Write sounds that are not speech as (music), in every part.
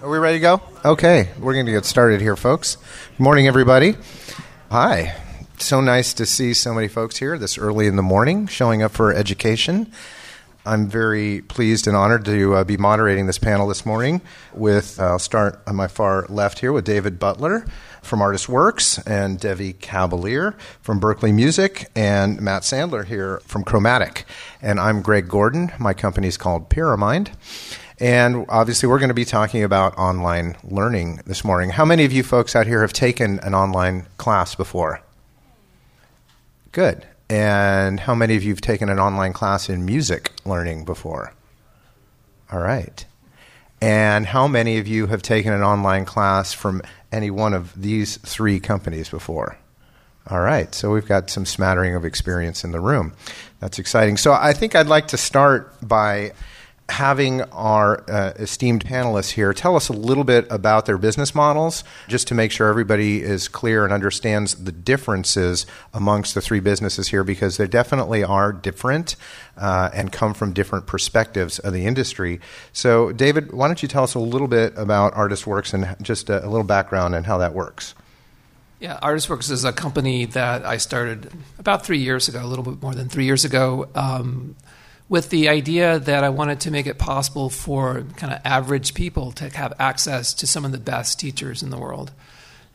Are we ready to go? Okay, we're going to get started here, folks. Good morning, everybody. Hi. So nice to see so many folks here this early in the morning showing up for education. I'm very pleased and honored to uh, be moderating this panel this morning with, uh, I'll start on my far left here with David Butler from Artist Works and Debbie Cavalier from Berklee Music and Matt Sandler here from Chromatik. And I'm Greg Gordon. My company is called Paramind. And obviously, we're going to be talking about online learning this morning. How many of you folks out here have taken an online class before? Good. And how many of you have taken an online class in music learning before? All right. And how many of you have taken an online class from any one of these three companies before? All right, so we've got some smattering of experience in the room. That's exciting. So I think I'd like to start by having our uh, esteemed panelists here tell us a little bit about their business models, just to make sure everybody is clear and understands the differences amongst the three businesses here, because they definitely are different uh, and come from different perspectives of the industry. So, David, why don't you tell us a little bit about Artist Works and just a, a little background and how that works? Yeah, Artist Works is a company that I started about three years ago, a little bit more than three years ago. Um, with the idea that I wanted to make it possible for kind of average people to have access to some of the best teachers in the world.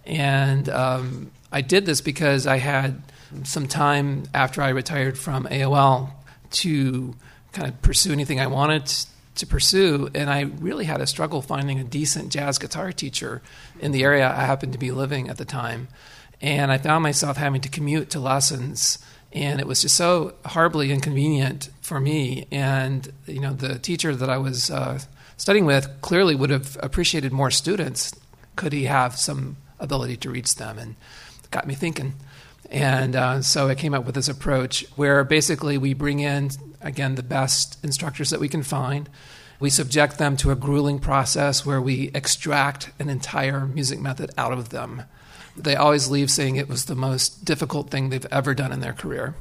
And um, I did this because I had some time after I retired from AOL to kind of pursue anything I wanted to pursue. And I really had a struggle finding a decent jazz guitar teacher in the area I happened to be living at the time. And I found myself having to commute to lessons and it was just so horribly inconvenient for me. And you know, the teacher that I was uh, studying with clearly would have appreciated more students could he have some ability to reach them, and got me thinking. And uh, so I came up with this approach where basically we bring in again the best instructors that we can find. We subject them to a grueling process where we extract an entire music method out of them they always leave saying it was the most difficult thing they've ever done in their career.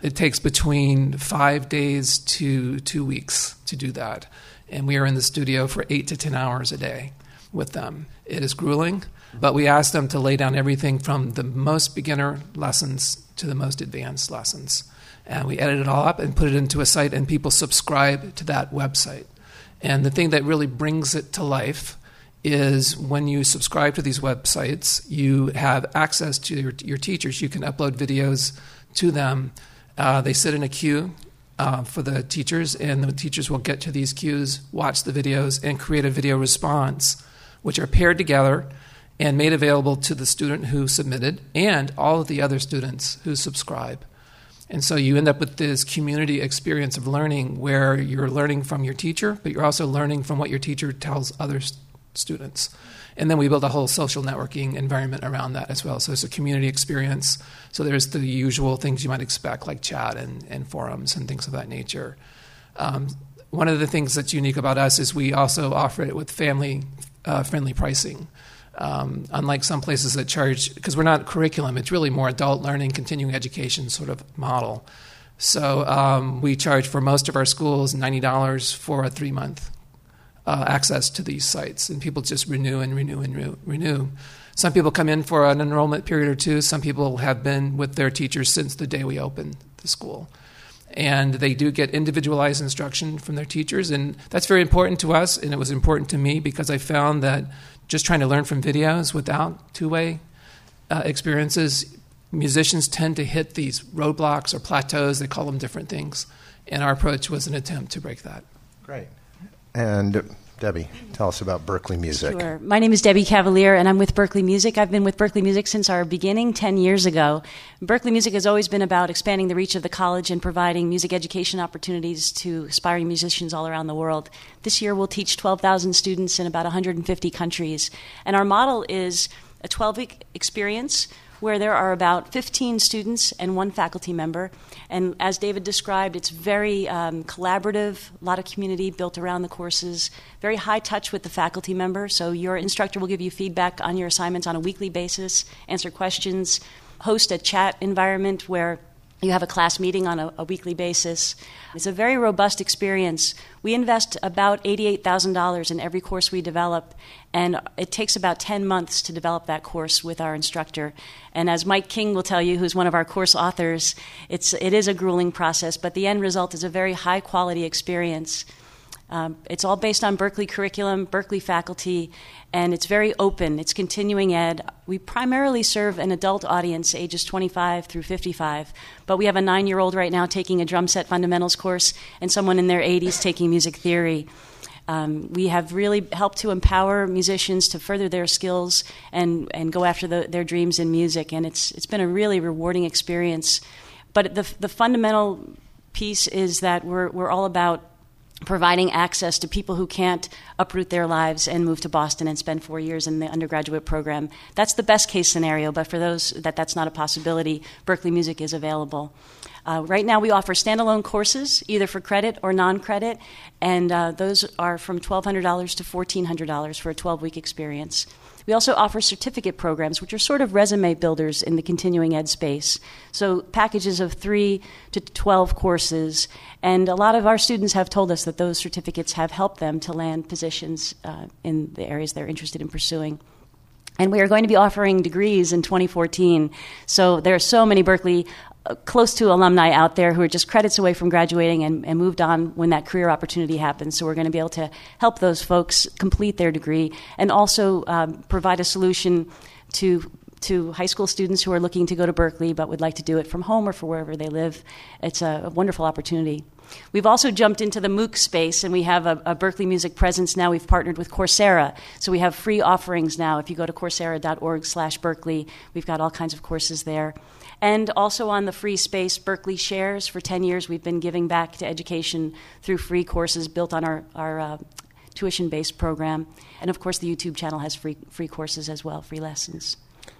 It takes between five days to two weeks to do that. And we are in the studio for eight to 10 hours a day with them. It is grueling, but we ask them to lay down everything from the most beginner lessons to the most advanced lessons. And we edit it all up and put it into a site, and people subscribe to that website. And the thing that really brings it to life is when you subscribe to these websites, you have access to your, your teachers. You can upload videos to them. Uh, they sit in a queue uh, for the teachers, and the teachers will get to these queues, watch the videos, and create a video response, which are paired together and made available to the student who submitted and all of the other students who subscribe. And so you end up with this community experience of learning where you're learning from your teacher, but you're also learning from what your teacher tells others students. And then we build a whole social networking environment around that as well. So it's a community experience. So there's the usual things you might expect, like chat and, and forums and things of that nature. Um, one of the things that's unique about us is we also offer it with family uh, friendly pricing. Um, unlike some places that charge, because we're not curriculum, it's really more adult learning, continuing education sort of model. So um, we charge for most of our schools $90 for a three month uh, access to these sites, and people just renew and renew and renew, renew. Some people come in for an enrollment period or two. Some people have been with their teachers since the day we opened the school. And they do get individualized instruction from their teachers, and that's very important to us, and it was important to me because I found that just trying to learn from videos without two way uh, experiences, musicians tend to hit these roadblocks or plateaus. They call them different things. And our approach was an attempt to break that. Great. And Debbie, tell us about Berklee Music. Sure. My name is Debbie Cavalier, and I'm with Berklee Music. I've been with Berklee Music since our beginning 10 years ago. Berklee Music has always been about expanding the reach of the college and providing music education opportunities to aspiring musicians all around the world. This year, we'll teach 12,000 students in about 150 countries. And our model is a 12 week experience where there are about 15 students and one faculty member. And as David described, it's very um, collaborative, a lot of community built around the courses, very high touch with the faculty member. So your instructor will give you feedback on your assignments on a weekly basis, answer questions, host a chat environment where You have a class meeting on a, a, weekly basis. It's a very robust experience. We invest about $88,000 in every course we develop, and it takes about 10 months to develop that course with our instructor. And as Mike King will tell you, who's one of our course authors, it's, it is a grueling process, but the end result is a very high quality experience. Um, it's all based on Berklee curriculum, Berklee faculty, and it's very open. It's continuing ed. We primarily serve an adult audience, ages 25 through 55, but we have a nine year old right now taking a drum set fundamentals course and someone in their 80s taking music theory. Um, we have really helped to empower musicians to further their skills and, and go after the, their dreams in music, and it's, it's been a really rewarding experience. But the, the fundamental piece is that we're, we're all about providing access to people who can't uproot their lives and move to Boston and spend four years in the undergraduate program. That's the best case scenario, but for those that that's not a possibility, Berklee Music is available. Uh, right now, we offer standalone courses, either for credit or non credit, and uh, those are from $1,200 to $1,400 for a 12 week experience. We also offer certificate programs, which are sort of resume builders in the continuing ed space. So, packages of three to 12 courses. And a lot of our students have told us that those certificates have helped them to land positions uh, in the areas they're interested in pursuing. And we are going to be offering degrees in 2014. So there are so many Berklee close to alumni out there who are just credits away from graduating and, and moved on when that career opportunity happens. So we're going to be able to help those folks complete their degree and also um, provide a solution to to high school students who are looking to go to Berklee but would like to do it from home or for wherever they live. It's a, a wonderful opportunity. We've also jumped into the MOOC space, and we have a, a, Berklee Music presence now. We've partnered with Coursera, so we have free offerings now. If you go to coursera.org/berklee, we've got all kinds of courses there. And also on the free space, Berklee Shares. For 10 years, we've been giving back to education through free courses built on our, our uh, tuition based program. And of course, the YouTube channel has free, free courses as well, free lessons.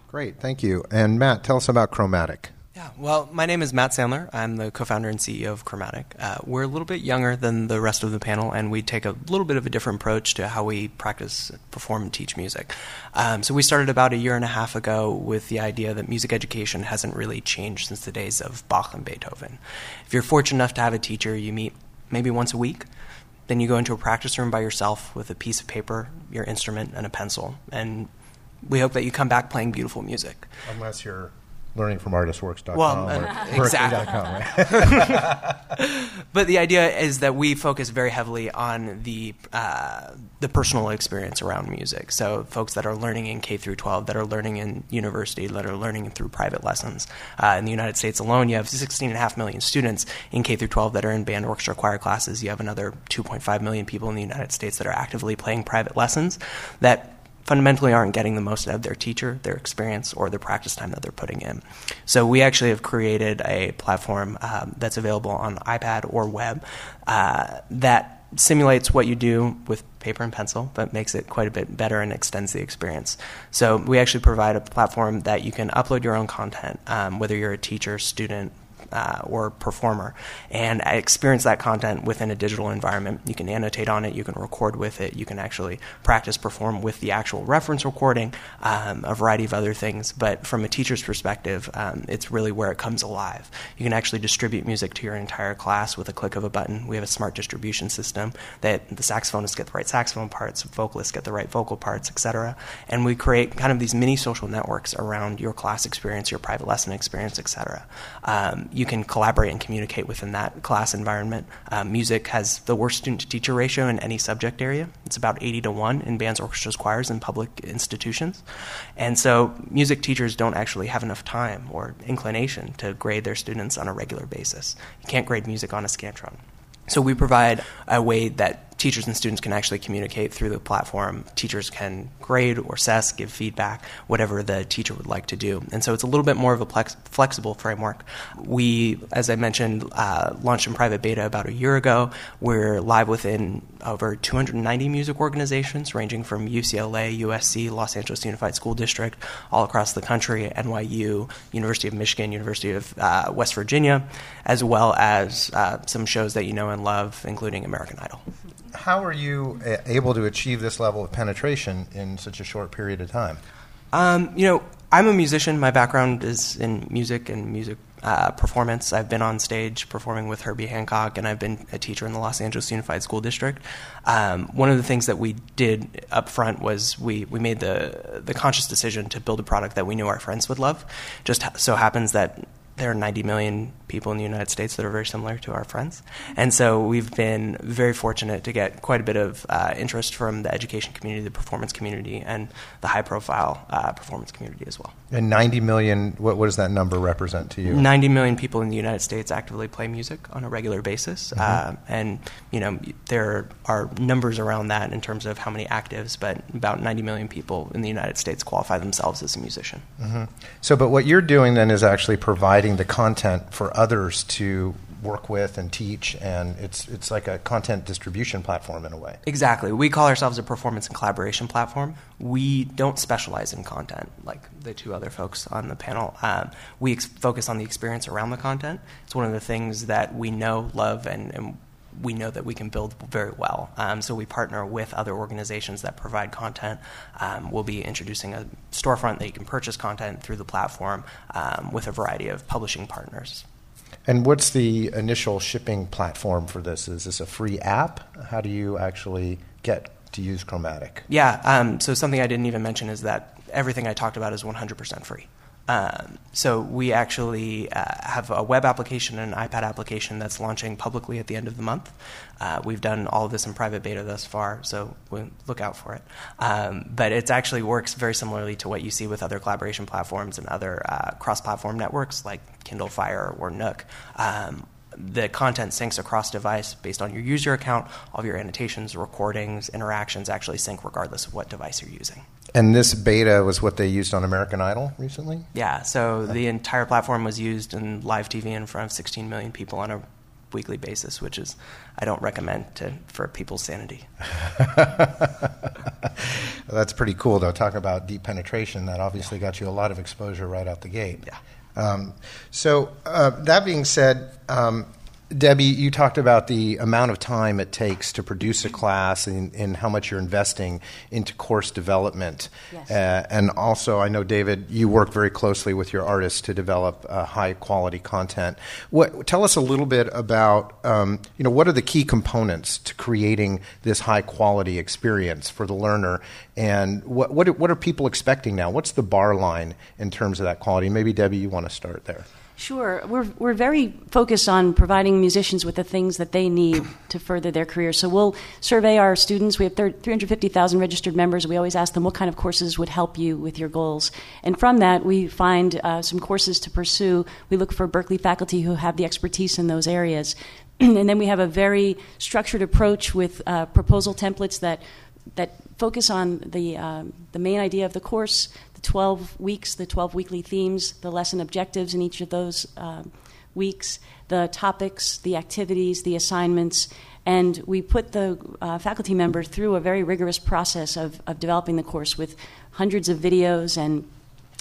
Great, thank you. And Matt, tell us about Chromatik. Yeah, well, my name is Matt Sandler. I'm the co founder and CEO of Chromatik. Uh, we're a little bit younger than the rest of the panel, and we take a little bit of a different approach to how we practice, perform, and teach music. Um, so, we started about a year and a half ago with the idea that music education hasn't really changed since the days of Bach and Beethoven. If you're fortunate enough to have a teacher you meet maybe once a week, then you go into a practice room by yourself with a piece of paper, your instrument, and a pencil. And we hope that you come back playing beautiful music. Unless you're learning from artistworks.com well, or uh, exactly. right? (laughs) but the idea is that we focus very heavily on the uh, the personal experience around music. So folks that are learning in K through 12, that are learning in university, that are learning through private lessons. Uh, in the United States alone, you have 16.5 million students in K through 12 that are in band, orchestra, choir classes. You have another 2.5 million people in the United States that are actively playing private lessons. That fundamentally aren't getting the most out of their teacher, their experience, or their practice time that they're putting in. So we actually have created a platform um, that's available on iPad or web uh, that simulates what you do with paper and pencil, but makes it quite a bit better and extends the experience. So we actually provide a platform that you can upload your own content, um, whether you're a teacher, student, uh, or performer and experience that content within a digital environment. You can annotate on it, you can record with it, you can actually practice perform with the actual reference recording, um, a variety of other things. But from a teacher's perspective, um, it's really where it comes alive. You can actually distribute music to your entire class with a click of a button. We have a smart distribution system that the saxophonists get the right saxophone parts, vocalists get the right vocal parts, etc. And we create kind of these mini social networks around your class experience, your private lesson experience, etc. you can collaborate and communicate within that class environment. Um, music has the worst student to teacher ratio in any subject area. It's about 80 to 1 in bands, orchestras, choirs, and public institutions. And so music teachers don't actually have enough time or inclination to grade their students on a regular basis. You can't grade music on a Scantron. So we provide a way that teachers and students can actually communicate through the platform. Teachers can grade or assess, give feedback, whatever the teacher would like to do. And so it's a little bit more of a plex- flexible framework. We, as I mentioned, uh, launched in private beta about a year ago. We're live within over 290 music organizations, ranging from UCLA, USC, Los Angeles Unified School District, all across the country, NYU, University of Michigan, University of uh, West Virginia, as well as uh, some shows that you know and love, including American Idol how are you uh, able to achieve this level of penetration in such a short period of time? Um, you know, I'm a musician. My background is in music and music uh, performance. I've been on stage performing with Herbie Hancock, and I've been a teacher in the Los Angeles Unified School District. Um, one of the things that we did up front was we, we made the, the conscious decision to build a product that we knew our friends would love. Just so happens that there are 90 million people in the United States that are very similar to our friends. And so we've been very fortunate to get quite a bit of uh, interest from the education community, the performance community, and the high profile uh, performance community as well. And 90 million, what, what, does that number represent to you? 90 million people in the United States actively play music on a regular basis. Mm-hmm. Uh, and, you know, there are numbers around that in terms of how many actives, but about 90 million people in the United States qualify themselves as a musician. Mm-hmm. So, but what you're doing then is actually providing the content for others to work with and teach, and it's it's like a content distribution platform in a way. Exactly. We call ourselves a performance and collaboration platform. We don't specialize in content like the two other folks on the panel. Um, we ex- focus on the experience around the content. It's one of the things that we know, love, and, and we know that we can build very well. Um, so we partner with other organizations that provide content. Um, we'll be introducing a storefront that you can purchase content through the platform um, with a variety of publishing partners. And what's the initial shipping platform for this? Is this a free app? How do you actually get to use Chromatik? Yeah, um, so something I didn't even mention is that everything I talked about is 100% free. Um, so we actually uh, have a web application and an iPad application that's launching publicly at the end of the month. Uh, we've done all of this in private beta thus far, so we'll look out for it. Um, but it actually works very similarly to what you see with other collaboration platforms and other uh, cross-platform networks like Kindle Fire or Nook. Um, the content syncs across device based on your user account. All of your annotations, recordings, interactions actually sync regardless of what device you're using. And this beta was what they used on American Idol recently? Yeah, so the entire platform was used in live TV in front of 16 million people on a weekly basis, which is I don't recommend to, for people's sanity. (laughs) That's pretty cool, though. Talking about deep penetration, that obviously got you a lot of exposure right out the gate. Yeah. Um, so uh, that being said, um, Debbie, you talked about the amount of time it takes to produce a class and, and how much you're investing into course development. Yes. Uh, and also, I know, David, you work very closely with your artists to develop uh, high quality content. What, tell us a little bit about, um, you know, what are the key components to creating this high quality experience for the learner? And what, what, what are people expecting now? What's the bar line in terms of that quality? Maybe, Debbie, you want to start there. Sure. We're, we're very focused on providing musicians with the things that they need to further their career. So we'll survey our students. We have 350,000 registered members. We always ask them what kind of courses would help you with your goals. And from that, we find uh, some courses to pursue. We look for Berklee faculty who have the expertise in those areas. (clears throat) and then we have a very structured approach with uh, proposal templates that that focus on the, um, the main idea of the course, the 12 weeks, the 12 weekly themes, the lesson objectives in each of those um, weeks, the topics, the activities, the assignments, and we put the uh, faculty member through a very rigorous process of, of developing the course with hundreds of videos and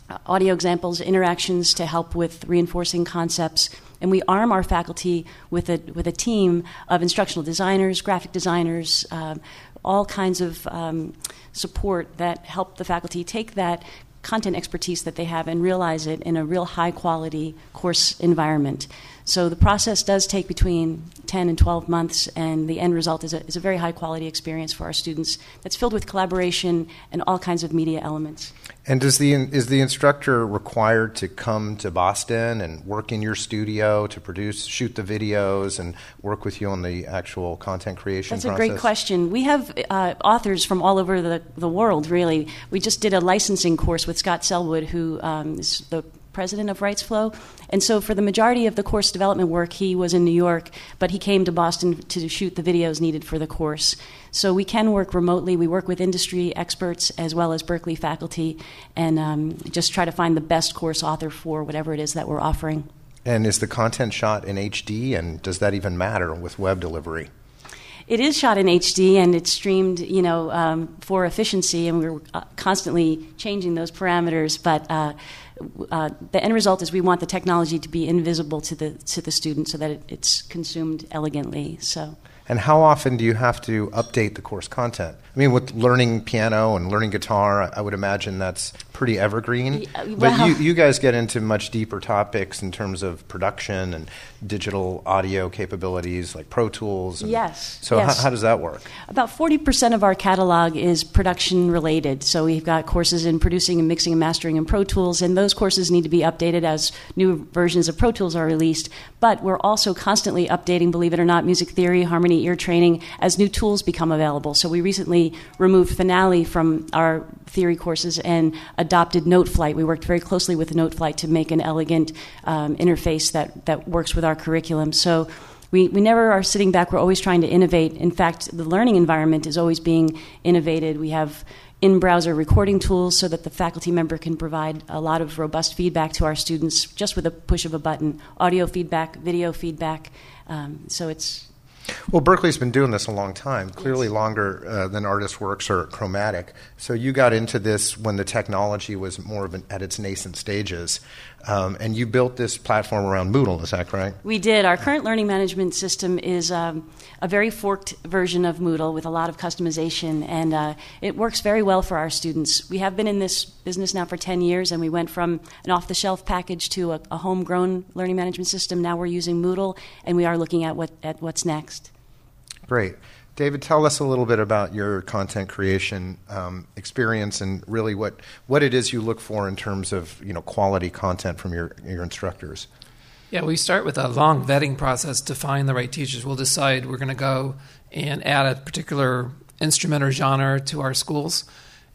uh, audio examples, interactions to help with reinforcing concepts. And we arm our faculty with a, with a team of instructional designers, graphic designers, um, all kinds of um, support that help the faculty take that content expertise that they have and realize it in a real high quality course environment. So the process does take between 10 and 12 months, and the end result is a, is a very high quality experience for our students that's filled with collaboration and all kinds of media elements. And does the is the instructor required to come to Boston and work in your studio to produce, shoot the videos, and work with you on the actual content creation? That's process? a great question. We have uh, authors from all over the, the world. Really, we just did a licensing course with Scott Selwood, who um, is the president of RightsFlow. And so, for the majority of the course development work, he was in New York, but he came to Boston to shoot the videos needed for the course. So, we can work remotely. We work with industry experts as well as Berklee faculty and um, just try to find the best course author for whatever it is that we're offering. And is the content shot in HD, and does that even matter with web delivery? it is shot in HD and it's streamed, you know, um, for efficiency, and we're uh, constantly changing those parameters. But uh, uh, the end result is we want the technology to be invisible to the to the student so that it, it's consumed elegantly. So. And how often do you have to update the course content? I mean, with learning piano and learning guitar, I would imagine that's pretty evergreen. Yeah, but you, you guys get into much deeper topics in terms of production and digital audio capabilities like Pro Tools. Yes, So yes. How, how does that work? About 40% of our catalog is production related. So we've got courses in producing and mixing and mastering in Pro Tools, and those courses need to be updated as new versions of Pro Tools are released. But we're also constantly updating, believe it or not, music theory, harmony, ear training as new tools become available. So we recently removed Finale from our theory courses and adopted Noteflight. We worked very closely with Noteflight to make an elegant um, interface that, that works with our curriculum. So we, we never are sitting back. We're always trying to innovate. In fact, the learning environment is always being innovated. We have in browser recording tools so that the faculty member can provide a lot of robust feedback to our students just with a push of a button audio feedback, video feedback. Um, so it's Well, Berklee's been doing this a long time, clearly longer uh, than Artist Works or Chromatik. So you got into this when the technology was more of an, at its nascent stages, um, and you built this platform around Moodle. Is that correct? We did. Our current learning management system is um, a very forked version of Moodle with a lot of customization, and uh, it works very well for our students. We have been in this business now for 10 years, and we went from an off the shelf package to a, a homegrown learning management system. Now we're using Moodle, and we are looking at, what, at what's next. Great. David, tell us a little bit about your content creation um, experience and really what, what it is you look for in terms of you know quality content from your, your instructors. Yeah, we start with a long vetting process to find the right teachers. We'll decide we're going to go and add a particular instrument or genre to our schools.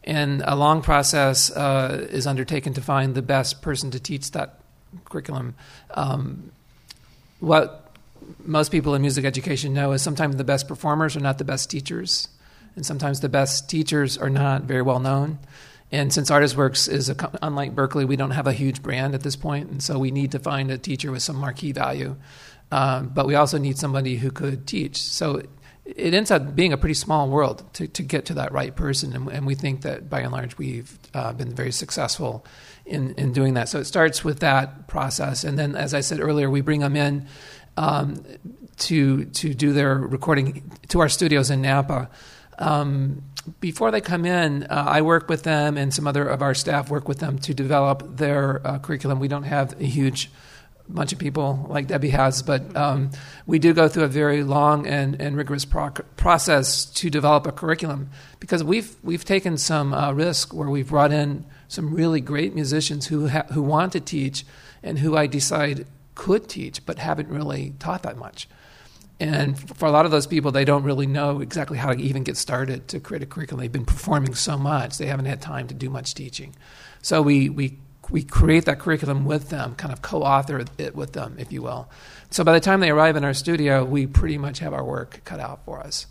And a long process uh, is undertaken to find the best person to teach that curriculum. Um, what most people in music education know is sometimes the best performers are not the best teachers, and sometimes the best teachers are not very well known. And since Artist Works is a, unlike Berklee, we don't have a huge brand at this point, and so we need to find a teacher with some marquee value. Um, but we also need somebody who could teach. So it ends up being a pretty small world to, to get to that right person, and, and we think that by and large we've uh, been very successful in, in doing that. So it starts with that process, and then as I said earlier, we bring them in um, to to do their recording to our studios in Napa. Um, before they come in, uh, I work with them, and some other of our staff work with them to develop their uh, curriculum. We don't have a huge bunch of people like Debbie has, but um, we do go through a very long and, and rigorous proc- process to develop a curriculum because we've we've taken some uh, risk where we've brought in some really great musicians who ha- who want to teach and who I decide could teach but haven't really taught that much. And for a lot of those people, they don't really know exactly how to even get started to create a curriculum. They've been performing so much, they haven't had time to do much teaching. So we, we, we create that curriculum with them, kind of co author it with them, if you will. So by the time they arrive in our studio, we pretty much have our work cut out for us.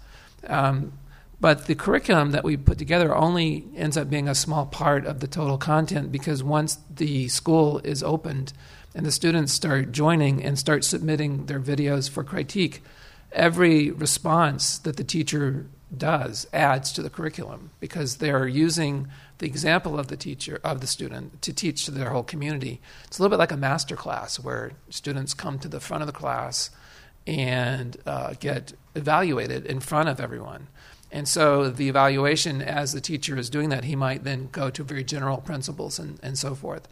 Um, but the curriculum that we put together only ends up being a small part of the total content because once the school is opened and the students start joining and start submitting their videos for critique, every response that the teacher does adds to the curriculum because they're using the example of the teacher of the student to teach to their whole community. It's a little bit like a master class where students come to the front of the class and uh, get evaluated in front of everyone. And so the evaluation, as the teacher is doing that, he might then go to very general principles and, and so forth.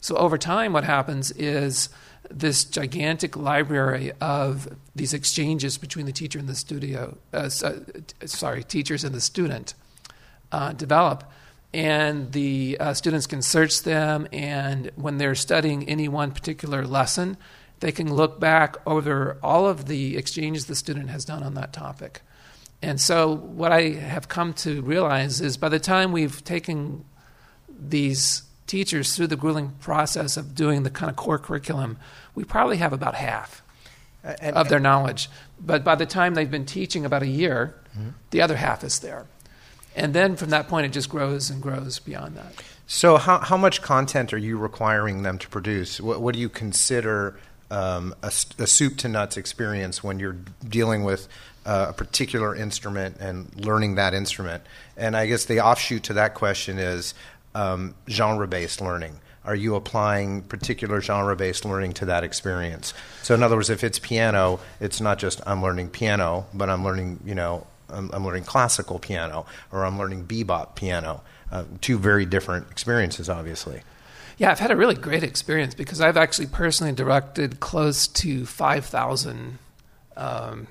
So over time, what happens is this gigantic library of these exchanges between the teacher and the studio, uh, sorry, teachers and the student uh, develop. And the uh, students can search them, and when they're studying any one particular lesson, they can look back over all of the exchanges the student has done on that topic. And so, what I have come to realize is by the time we've taken these teachers through the grueling process of doing the kind of core curriculum, we probably have about half And- of their knowledge. But by the time they've been teaching about a year, the other half is there. And then from that point, it just grows and grows beyond that. So, how, how much content are you requiring them to produce? What, what do you consider um, a, a soup to nuts experience when you're dealing with uh, a particular instrument and learning that instrument? And I guess the offshoot to that question is um, genre based learning. are you applying particular genre based learning to that experience? So, in other words, if it's piano, it's not just I'm learning piano, but I'm learning, you know, I'm, I'm learning classical piano or I'm learning bebop piano. Uh, two very different experiences, obviously. Yeah, I've had a really great experience because I've actually personally directed close to 5,000 um,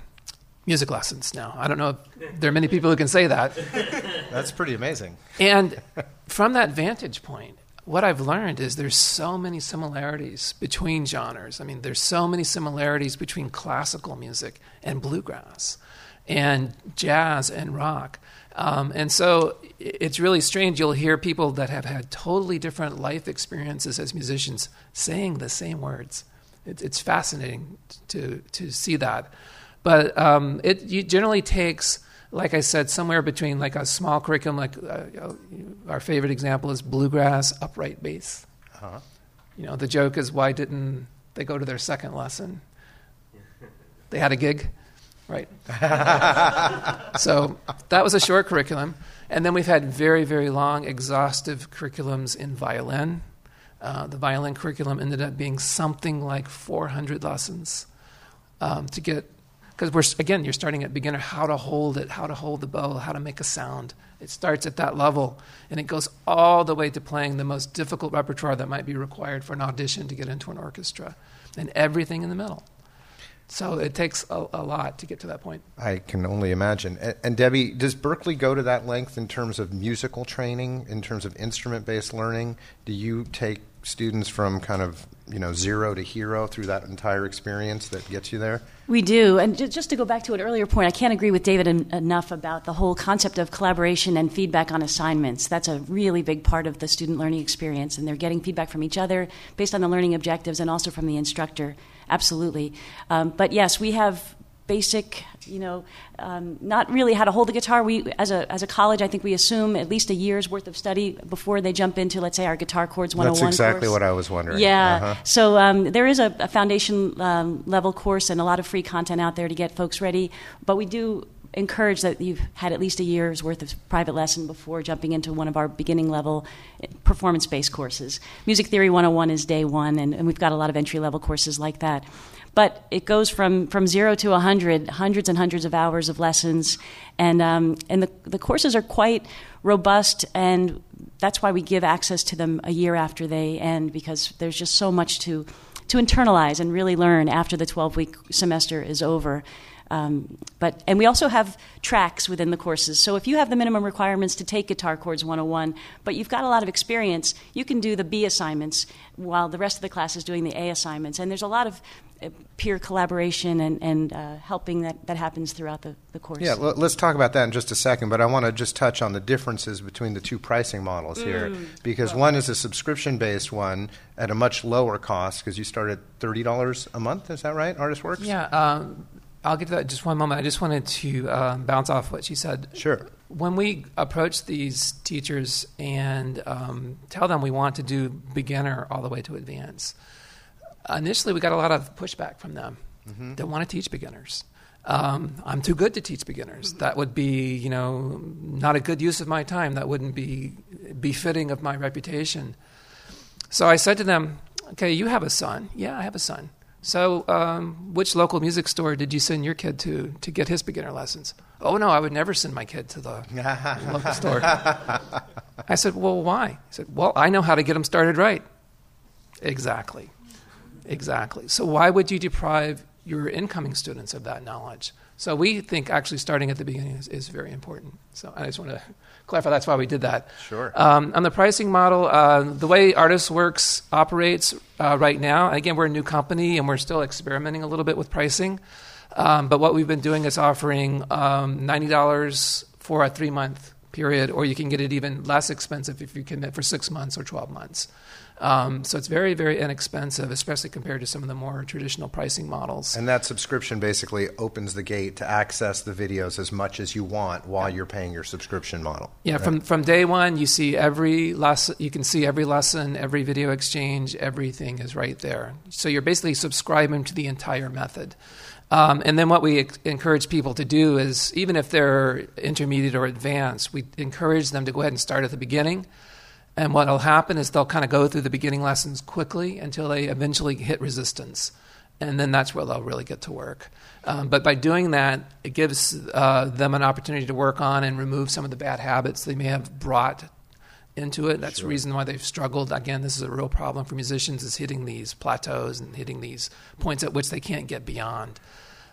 music lessons now. I don't know if there are many people who can say that. (laughs) That's pretty amazing. And (laughs) from that vantage point, what I've learned is there's so many similarities between genres. I mean, there's so many similarities between classical music and bluegrass and jazz and rock. Um, and so it's really strange. You'll hear people that have had totally different life experiences as musicians saying the same words. It, it's fascinating to, to see that. But um, it generally takes, like I said, somewhere between like a small curriculum, like uh, our favorite example is bluegrass upright bass. Uh-huh. You know, the joke is why didn't they go to their second lesson? (laughs) They had a gig. Right. (laughs) so that was a short curriculum. And then we've had very, very long, exhaustive curriculums in violin. Uh, the violin curriculum ended up being something like 400 lessons um, to get, because we're, again, you're starting at beginner, how to hold it, how to hold the bow, how to make a sound. It starts at that level, and it goes all the way to playing the most difficult repertoire that might be required for an audition to get into an orchestra, and everything in the middle. So it takes a, a, lot to get to that point. I can only imagine. And, and, Debbie, does Berklee go to that length in terms of musical training, in terms of instrument based learning? Do you take students from kind of you know zero to hero through that entire experience that gets you there? We do, and just to go back to an earlier point, I can't agree with David en- enough about the whole concept of collaboration and feedback on assignments. That's a really big part of the student learning experience, and they're getting feedback from each other based on the learning objectives and also from the instructor absolutely. Um, but yes, we have basic, you know, um, not really how to hold the guitar. We, as a as a college, I think we assume at least a year's worth of study before they jump into, let's say, our guitar chords 101 That's exactly course. what I was wondering. Yeah. Uh-huh. So um, there is a, a foundation um, level course and a lot of free content out there to get folks ready. But we do encourage that you've had at least a year's worth of private lesson before jumping into one of our beginning level performance based courses. Music Theory 101 is day one, and, and we've got a lot of entry level courses like that. But it goes from, from zero to 100, hundreds and hundreds of hours of lessons. And, um, and the, the courses are quite robust, and that's why we give access to them a year after they end, because there's just so much to, to internalize and really learn after the 12 week semester is over. Um, but and we also have tracks within the courses. So if you have the minimum requirements to take Guitar Chords 101, but you've got a lot of experience, you can do the B assignments while the rest of the class is doing the A assignments. And there's a lot of uh, peer collaboration and, and uh, helping that, that happens throughout the, the course. Yeah, l- let's talk about that in just a second, but I want to just touch on the differences between the two pricing models mm. here. Because one is a subscription based one at a much lower cost, because you start at $30 a month, is that right, Artist Works? Yeah. Um, I'll get to that in just one moment. I just wanted to uh, bounce off what she said. Sure. When we approach these teachers and um, tell them we want to do beginner all the way to advanced, initially we got a lot of pushback from them. Mm-hmm. They want to teach beginners. Um, I'm too good to teach beginners. That would be, you know, not a good use of my time. That wouldn't be befitting of my reputation. So I said to them, "Okay, you have a son. Yeah, I have a son. So, um, which local music store did you send your kid to to get his beginner lessons? Oh no, I would never send my kid to the (laughs) local store. I said, well, why? He said, well, I know how to get them started right. Exactly, exactly. So why would you deprive your incoming students of that knowledge? So we think actually starting at the beginning is, is very important. So I just want to clarify that's why we did that. Sure. Um, on the pricing model, uh, the way Artist Works operates uh, right now, again, we're a new company and we're still experimenting a little bit with pricing. Um, but what we've been doing is offering um, $90 for a three month period, or you can get it even less expensive if you commit for six months or 12 months. Um, so it's very, very inexpensive, especially compared to some of the more traditional pricing models. And that subscription basically opens the gate to access the videos as much as you want while you're paying your subscription model. Yeah, right? from from day one, you see every lesson. You can see every lesson, every video exchange, everything is right there. So you're basically subscribing to the entire method. Um, and then what we encourage people to do is, even if they're intermediate or advanced, we encourage them to go ahead and start at the beginning And what will happen is they'll kind of go through the beginning lessons quickly until they eventually hit resistance. And then that's where they'll really get to work. Um, but by doing that, it gives uh, them an opportunity to work on and remove some of the bad habits they may have brought into it. That's sure. the reason why they've struggled. Again, this is a real problem for musicians is hitting these plateaus and hitting these points at which they can't get beyond.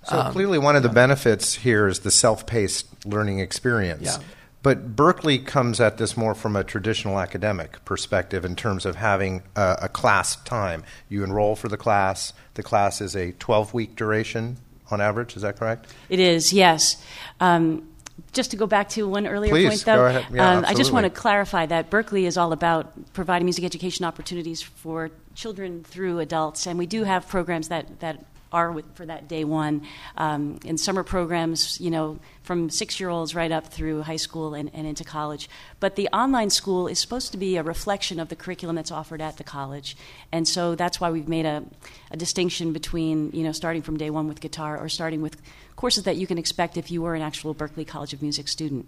So um, clearly one of the benefits here is the self-paced learning experience. Yeah. But Berklee comes at this more from a traditional academic perspective in terms of having a, a class time. You enroll for the class. The class is a 12 week duration on average. Is that correct? It is, yes. Um, just to go back to one earlier Please, point, though. Yeah, um, I just want to clarify that Berklee is all about providing music education opportunities for children through adults, and we do have programs that, that are with, for that day one. Um, in summer programs, you know, from six year olds right up through high school and, and into college. But the online school is supposed to be a reflection of the curriculum that's offered at the college. And so that's why we've made a, a distinction between, you know, starting from day one with guitar or starting with courses that you can expect if you were an actual Berklee College of Music student.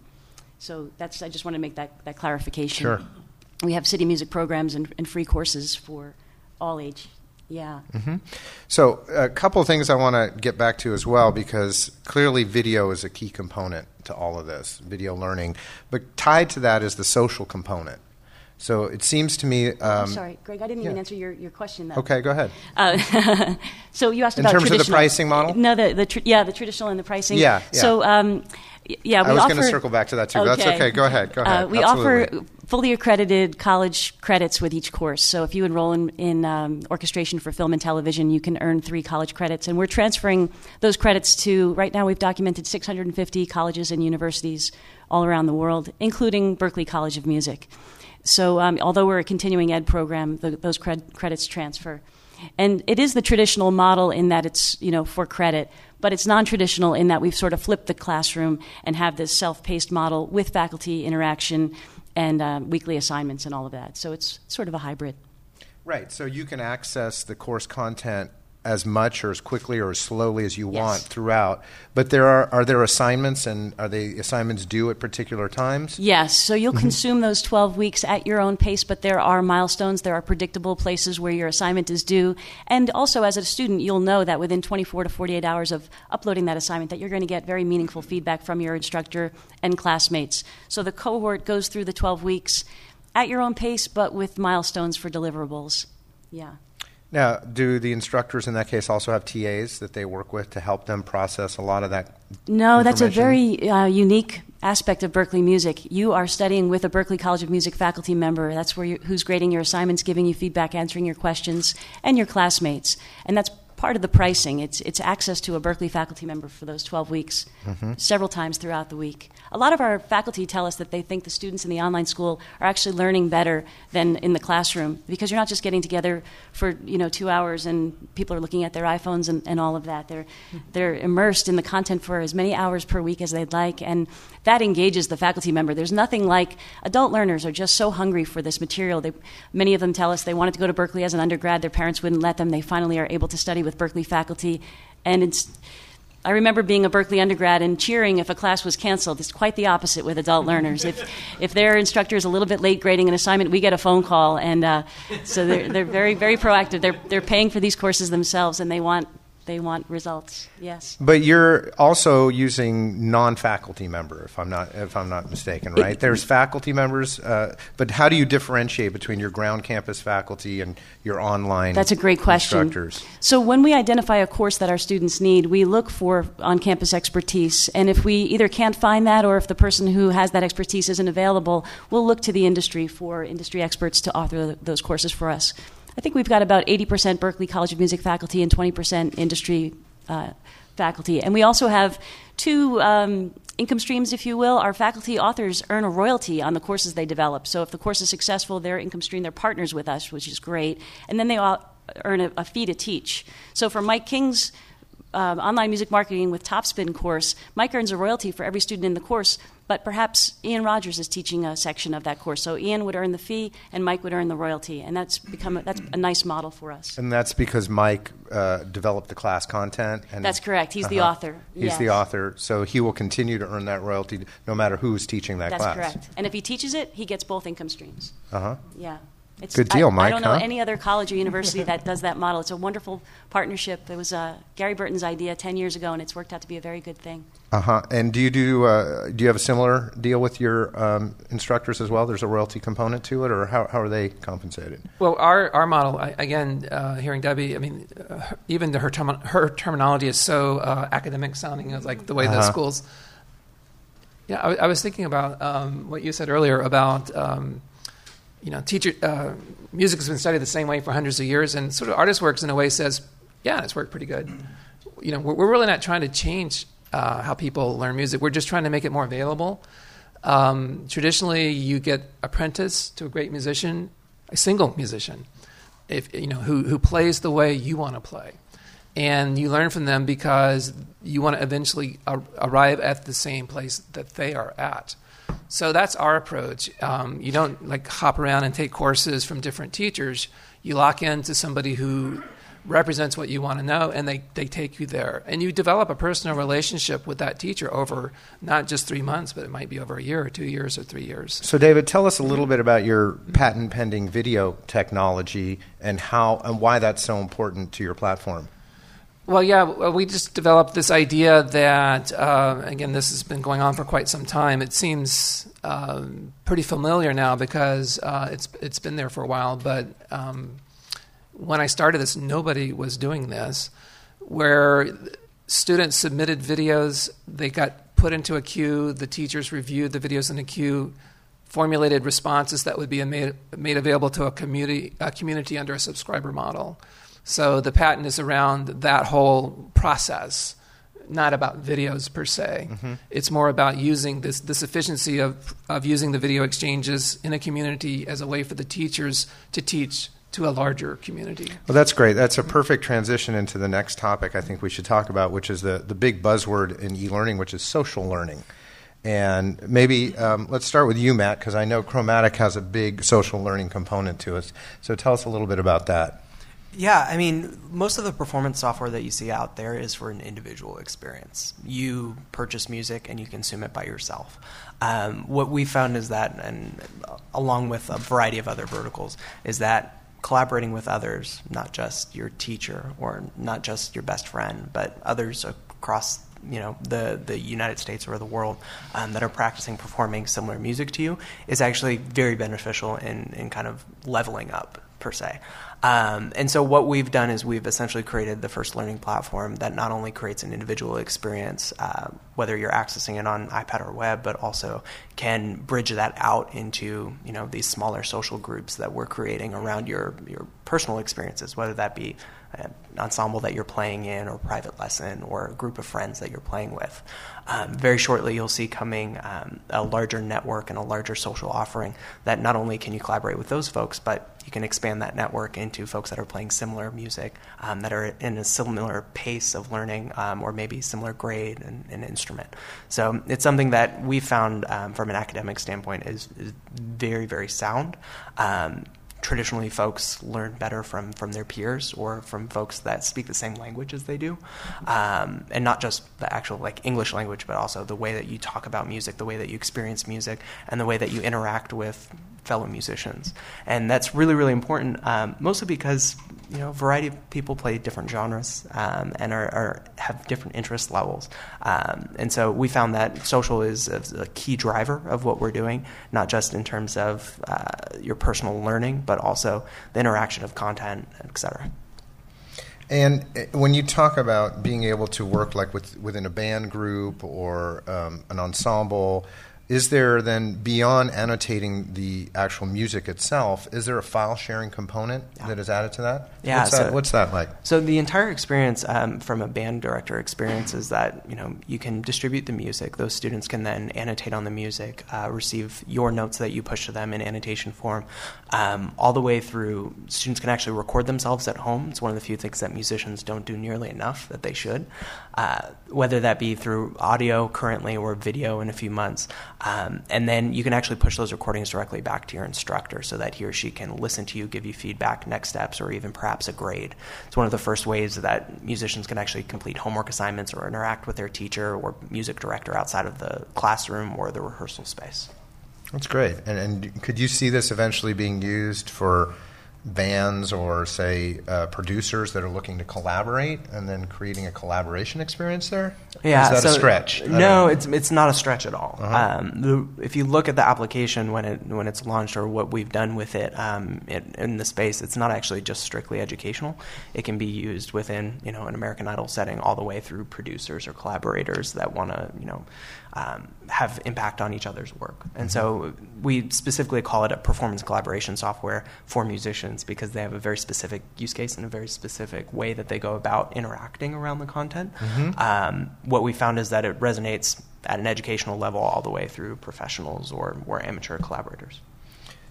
So that's, I just want to make that, that clarification. Sure. We have city music programs and, and free courses for all age yeah. Mm-hmm. So, a couple of things I want to get back to as well, because clearly video is a key component to all of this, video learning. But tied to that is the social component. So it seems to me. Um, sorry, Greg, I didn't yeah. even answer your, your question, though. Okay, go ahead. Uh, (laughs) so you asked In about in terms of the pricing model? No, the, the tr- yeah, the traditional and the pricing. Yeah. yeah. So um, yeah, we I was going to circle back to that too. Okay. That's okay. Go ahead. Go ahead. Uh, we Absolutely. offer fully accredited college credits with each course. So if you enroll in, in um, orchestration for film and television, you can earn three college credits. And we're transferring those credits to, right now, we've documented 650 colleges and universities all around the world, including Berklee College of Music. So um, although we're a continuing ed program, the, those cred- credits transfer. And it is the traditional model in that it's, you know, for credit, but it's non-traditional in that we've sort of flipped the classroom and have this self-paced model with faculty interaction and uh, weekly assignments and all of that. So it's sort of a hybrid. Right. So you can access the course content as much or as quickly or as slowly as you yes. want throughout. But there are are there assignments and are the assignments due at particular times? Yes. So you'll mm-hmm. consume those 12 weeks at your own pace, but there are milestones, there are predictable places where your assignment is due. And also as a student, you'll know that within 24 to 48 hours of uploading that assignment that you're going to get very meaningful feedback from your instructor and classmates. So the cohort goes through the 12 weeks at your own pace but with milestones for deliverables. Yeah. Now, do the instructors in that case also have TAs that they work with to help them process a lot of that? No, that's a very uh, unique aspect of Berklee Music. You are studying with a Berklee College of Music faculty member. That's where who's grading your assignments, giving you feedback, answering your questions, and your classmates. And that's part of the pricing. It's, it's access to a Berklee faculty member for those 12 weeks, mm-hmm. several times throughout the week. A lot of our faculty tell us that they think the students in the online school are actually learning better than in the classroom because you're not just getting together for you know two hours and people are looking at their iPhones and, and all of that. They're, they're immersed in the content for as many hours per week as they'd like, and that engages the faculty member. There's nothing like adult learners are just so hungry for this material. They, many of them tell us they wanted to go to Berklee as an undergrad. Their parents wouldn't let them. They finally are able to study with Berklee faculty, and it's. I remember being a Berklee undergrad and cheering if a class was canceled. It's quite the opposite with adult learners. If, if their instructor is a little bit late grading an assignment, we get a phone call. And uh, so they're, they're very, very proactive. They're, they're paying for these courses themselves and they want they want results. Yes. But you're also using non-faculty member, if I'm not if I'm not mistaken, right? It, There's faculty members, uh, but how do you differentiate between your ground campus faculty and your online? That's a great question. Instructors? So when we identify a course that our students need, we look for on-campus expertise, and if we either can't find that or if the person who has that expertise isn't available, we'll look to the industry for industry experts to author those courses for us. I think we've got about 80% Berklee College of Music faculty and 20% industry uh, faculty. And we also have two um, income streams, if you will. Our faculty authors earn a royalty on the courses they develop. So if the course is successful, their income stream, they're partners with us, which is great. And then they all earn a, a fee to teach. So for Mike King's um, online music marketing with Topspin course, Mike earns a royalty for every student in the course but perhaps Ian Rogers is teaching a section of that course. So Ian would earn the fee, and Mike would earn the royalty, and that's become a, that's a nice model for us. And that's because Mike uh, developed the class content. And, that's correct. He's uh-huh. the author. He's yes. the author, so he will continue to earn that royalty no matter who's teaching that that's class. That's correct. And if he teaches it, he gets both income streams. Uh huh. Yeah. It's, Good deal, I, Mike, I don't know huh? any other college or university (laughs) that does that model. It's a wonderful partnership. It was uh, Gary Burton's idea 10 years ago, and it's worked out to be a very good thing. Uh huh. And do you do uh, do you have a similar deal with your um, instructors as well? There's a royalty component to it, or how, how are they compensated? Well, our, our model, I, again, uh, hearing Debbie, I mean, uh, even the, her, term, her terminology is so uh, academic sounding, it's like the way the Uh-huh. schools. Yeah, I, I was thinking about um, what you said earlier about, um, you know, teacher, uh, music has been studied the same way for hundreds of years, and sort of ArtistWorks in a way says, yeah, it's worked pretty good. You know, we're, we're really not trying to change uh, how people learn music. We're just trying to make it more available. Um, traditionally, you get apprentice to a great musician, a single musician, if you know who who plays the way you want to play, and you learn from them because you want to eventually ar- arrive at the same place that they are at. So that's our approach. Um, you don't like hop around and take courses from different teachers. You lock into somebody who represents what you want to know, and they, they take you there. And you develop a personal relationship with that teacher over not just three months, but it might be over a year or two years or three years. So, David, tell us a little bit about your patent pending video technology and how and why that's so important to your platform. Well, yeah, we just developed this idea that, uh, again, this has been going on for quite some time. It seems um, pretty familiar now because uh, it's it's been there for a while. But um, when I started this, nobody was doing this, where students submitted videos, they got put into a queue, the teachers reviewed the videos in the queue, formulated responses that would be made, made available to a community, a community under a subscriber model. So the patent is around that whole process, not about videos per se. It's more about using this, this efficiency of, of using the video exchanges in a community as a way for the teachers to teach to a larger community. Well, that's great. That's a perfect transition into the next topic I think we should talk about, which is the, the big buzzword in e learning, which is social learning. And maybe um, let's start with you, Matt, because I know Chromatik has a big social learning component to it. So tell us a little bit about that. Yeah, I mean, most of the performance software that you see out there is for an individual experience. You purchase music and you consume it by yourself. Um, what we found is that, and along with a variety of other verticals, is that collaborating with others, not just your teacher or not just your best friend, but others across you know the the United States or the world um, that are practicing performing similar music to you is actually very beneficial in in kind of leveling up per se. Um, and so what we've done is we've essentially created the first learning platform that not only creates an individual experience, uh, whether you're accessing it on iPad or web, but also can bridge that out into you know these smaller social groups that we're creating around your your personal experiences, whether that be ensemble that you're playing in, or private lesson, or a group of friends that you're playing with. Um, very shortly, you'll see coming um, a larger network and a larger social offering that not only can you collaborate with those folks, but you can expand that network into folks that are playing similar music, um, that are in a similar pace of learning, um, or maybe similar grade and, and, instrument. So it's something that we found um, from an academic standpoint is, is very, very sound. Traditionally folks learn better from, from their peers or from folks that speak the same language as they do. Um, and not just the actual like english language but also the way that you talk about music the way that you experience music and the way that you interact with fellow musicians. And that's really really important um, mostly because you know a variety of people play different genres um, and are, are, have different interest levels. Um, and so we found that social is a, a, key driver of what we're doing not just in terms of uh, your personal learning but also the interaction of content etc and when you talk about being able to work like with, within a band group or um, an ensemble is there then beyond annotating the actual music itself is there a file sharing component yeah. that is added to that? Yeah what's, so, that, what's that like? So the entire experience um, from a band director experience is that you know you can distribute the music. Those students can then annotate on the music uh, receive your notes that you push to them in annotation form um, all the way through students can actually record themselves at home. It's one of the few things that musicians don't do nearly enough that they should uh, whether that be through audio currently or video in a few months Um, and then you can actually push those recordings directly back to your instructor so that he or she can listen to you, give you feedback, next steps, or even perhaps a grade. It's one of the first ways that musicians can actually complete homework assignments or interact with their teacher or music director outside of the classroom or the rehearsal space. That's great. And, and could you see this eventually being used for bands or, say, uh, producers that are looking to collaborate and then creating a collaboration experience there? Yeah, is that so- a stretch? No, it's it's not a stretch at all. Uh-huh. Um, the, if you look at the application when it when it's launched or what we've done with it um, in, in the space, it's not actually just strictly educational. It can be used within you know an American Idol setting, all the way through producers or collaborators that want to you know um, have impact on each other's work. And so we specifically call it a performance collaboration software for musicians because they have a very specific use case and a very specific way that they go about interacting around the content. Um, what we found is that it resonates at an educational level all the way through professionals or more amateur collaborators.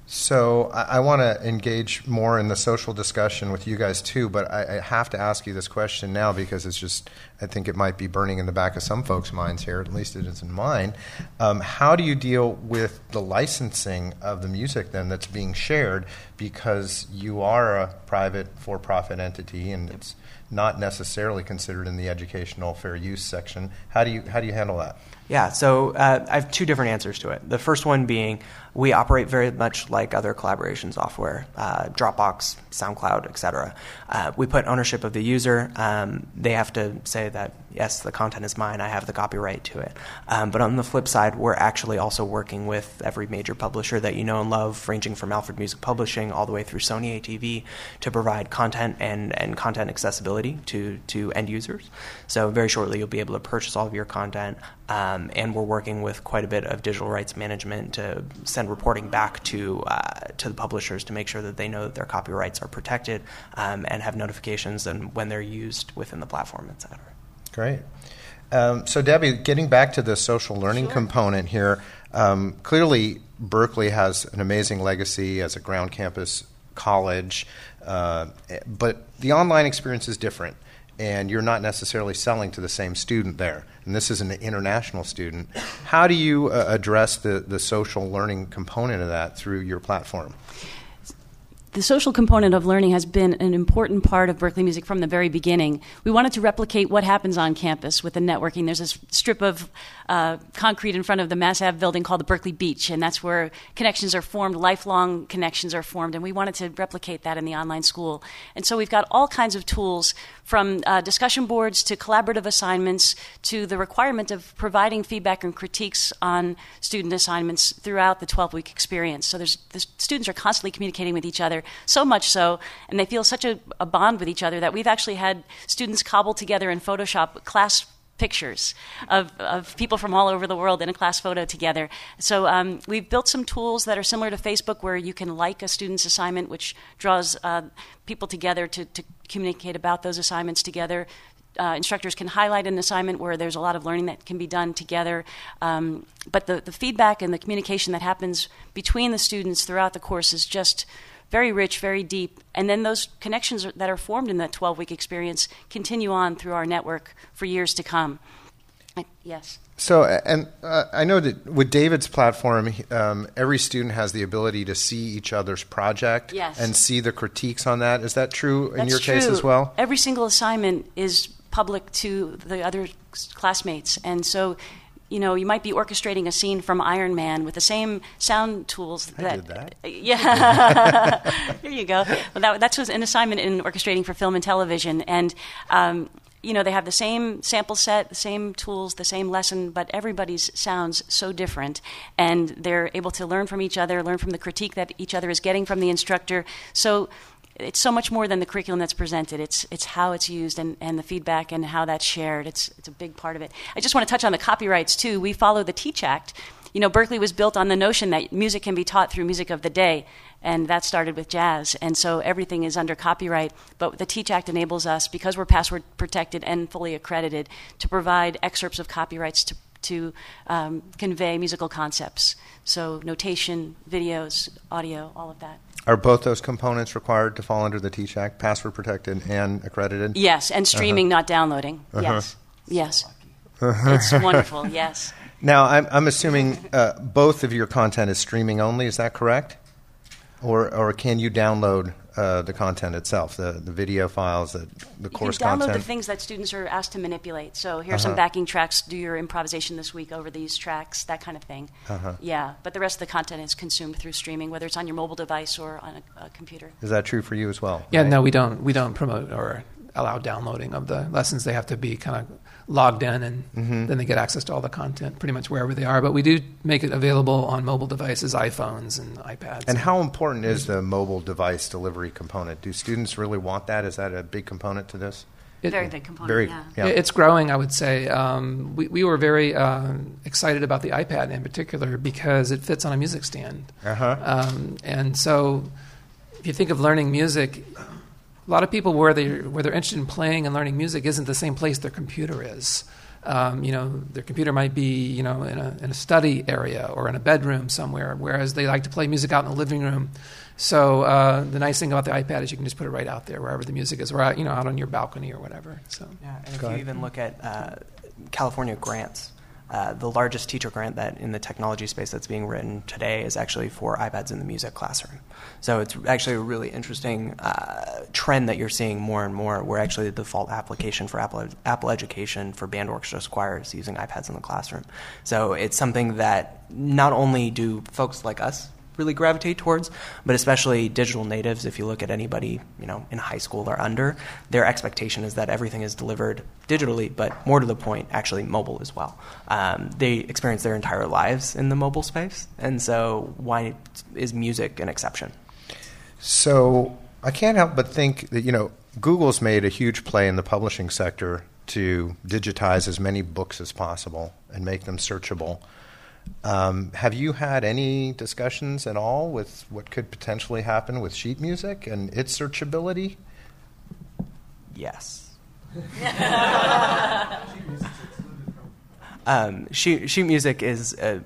So I, I want to engage more in the social discussion with you guys too, but I, I have to ask you this question now because it's just I think it might be burning in the back of some folks' minds here. At least it is in mine. Um, how do you deal with the licensing of the music then that's being shared because you are a private for-profit entity and it's not necessarily considered in the educational fair use section? How do you how do you handle that? Yeah, so uh, I have two different answers to it. The first one being we operate very much like other collaboration software, uh, Dropbox, SoundCloud, etc. Uh, we put ownership of the user. Um, they have to say that yes, the content is mine. I have the copyright to it. Um, but on the flip side, we're actually also working with every major publisher that you know and love, ranging from Alfred Music Publishing all the way through Sony ATV, to provide content and, and content accessibility to to end users. So very shortly, you'll be able to purchase all of your content. Um, and we're working with quite a bit of digital rights management to send reporting back to uh, to the publishers to make sure that they know that their copyrights are protected um, and have notifications and when they're used within the platform, et cetera. Great. Um, so, Debbie, getting back to the social learning component here, um, clearly Berklee has an amazing legacy as a ground campus college, uh, but the online experience is different, and you're not necessarily selling to the same student there. And this is an international student. How do you uh, address the, the social learning component of that through your platform? The social component of learning has been an important part of Berklee Music from the very beginning. We wanted to replicate what happens on campus with the networking. There's this strip of uh, concrete in front of the Mass Ave building called the Berklee Beach, and that's where connections are formed, lifelong connections are formed, and we wanted to replicate that in the online school. And so we've got all kinds of tools from uh, discussion boards to collaborative assignments to the requirement of providing feedback and critiques on student assignments throughout the 12 week experience. So there's, the students are constantly communicating with each other, so much so, and they feel such a, a bond with each other that we've actually had students cobble together in Photoshop class pictures of, of people from all over the world in a class photo together. So um, we've built some tools that are similar to Facebook where you can like a student's assignment, which draws uh, people together to, to communicate about those assignments together. Uh, instructors can highlight an assignment where there's a lot of learning that can be done together. Um, but the, the feedback and the communication that happens between the students throughout the course is just very rich, very deep. And then those connections that are formed in that 12 week experience continue on through our network for years to come. Yes. So, and uh, I know that with David's platform, um, every student has the ability to see each other's project Yes. and see the critiques on that. Is that true in That's your case as well? Every single assignment is public to the other classmates. And so, you know, you might be orchestrating a scene from Iron Man with the same sound tools I that. did that. (laughs) Yeah. Here you go. Well, that, that's was an assignment in orchestrating for film and television. And, um, you know, they have the same sample set, the same tools, the same lesson, but everybody's sounds so different. And they're able to learn from each other, learn from the critique that each other is getting from the instructor. So it's so much more than the curriculum that's presented. It's it's how it's used and, and the feedback and how that's shared. It's it's a big part of it. I just want to touch on the copyrights too. We follow the Teach Act. You know, Berklee was built on the notion that music can be taught through music of the day, and that started with jazz. And so everything is under copyright. But the Teach Act enables us, because we're password protected and fully accredited, to provide excerpts of copyrights to to um, convey musical concepts. So notation, videos, audio, all of that. Are both those components required to fall under the Teach Act, password protected and accredited? Yes, and streaming, not downloading. Uh-huh. Yes, yes. it's wonderful. Yes. (laughs) Now, I'm, I'm assuming uh, both of your content is streaming only. Is that correct? Or, or can you download uh, the content itself, the, the video files, the, the You course can download content? the things that students are asked to manipulate. So here's some Uh-huh. backing tracks. Do your improvisation this week over these tracks, that kind of thing. Uh-huh. Yeah, but the rest of the content is consumed through streaming, whether it's on your mobile device or on a, a computer. Is that true for you as well? Yeah, right? no, we don't. We don't promote or allow downloading of the lessons. They have to be kind of logged in, and Mm-hmm. then they get access to all the content pretty much wherever they are. But we do make it available on mobile devices, iPhones and iPads. And how important is the mobile device delivery component? Do students really want that? Is that a big component to this? It- Very big component, Very, yeah. yeah. It's growing, I would say. Um, we, we were very um, excited about the iPad in particular because it fits on a music stand. Uh-huh. Um, and so, if you think of learning music, a lot of people where they where they're interested in playing and learning music isn't the same place their computer is. Um, you know, their computer might be you know in a in a study area or in a bedroom somewhere, whereas they like to play music out in the living room. So uh, the nice thing about the iPad is you can just put it right out there wherever the music is, or out, you know out on your balcony or whatever. So. Yeah, and if Go you ahead. even look at uh, California grants, uh, the largest teacher grant that in the technology space that's being written today is actually for iPads in the music classroom. So it's actually a really interesting uh, trend that you're seeing more and more, where actually the default application for Apple, Apple Education for band orchestra choir is using iPads in the classroom. So it's something that not only do folks like us really gravitate towards, but especially digital natives. If you look at anybody, you know, in high school or under, their expectation is that everything is delivered digitally, but more to the point, actually mobile as well. Um, they experience their entire lives in the mobile space, and so why is music an exception? So I can't help but think that, you know, Google's made a huge play in the publishing sector to digitize as many books as possible and make them searchable. Um, have you had any discussions at all with what could potentially happen with sheet music and its searchability? Yes. (laughs) um, sheet, sheet music is a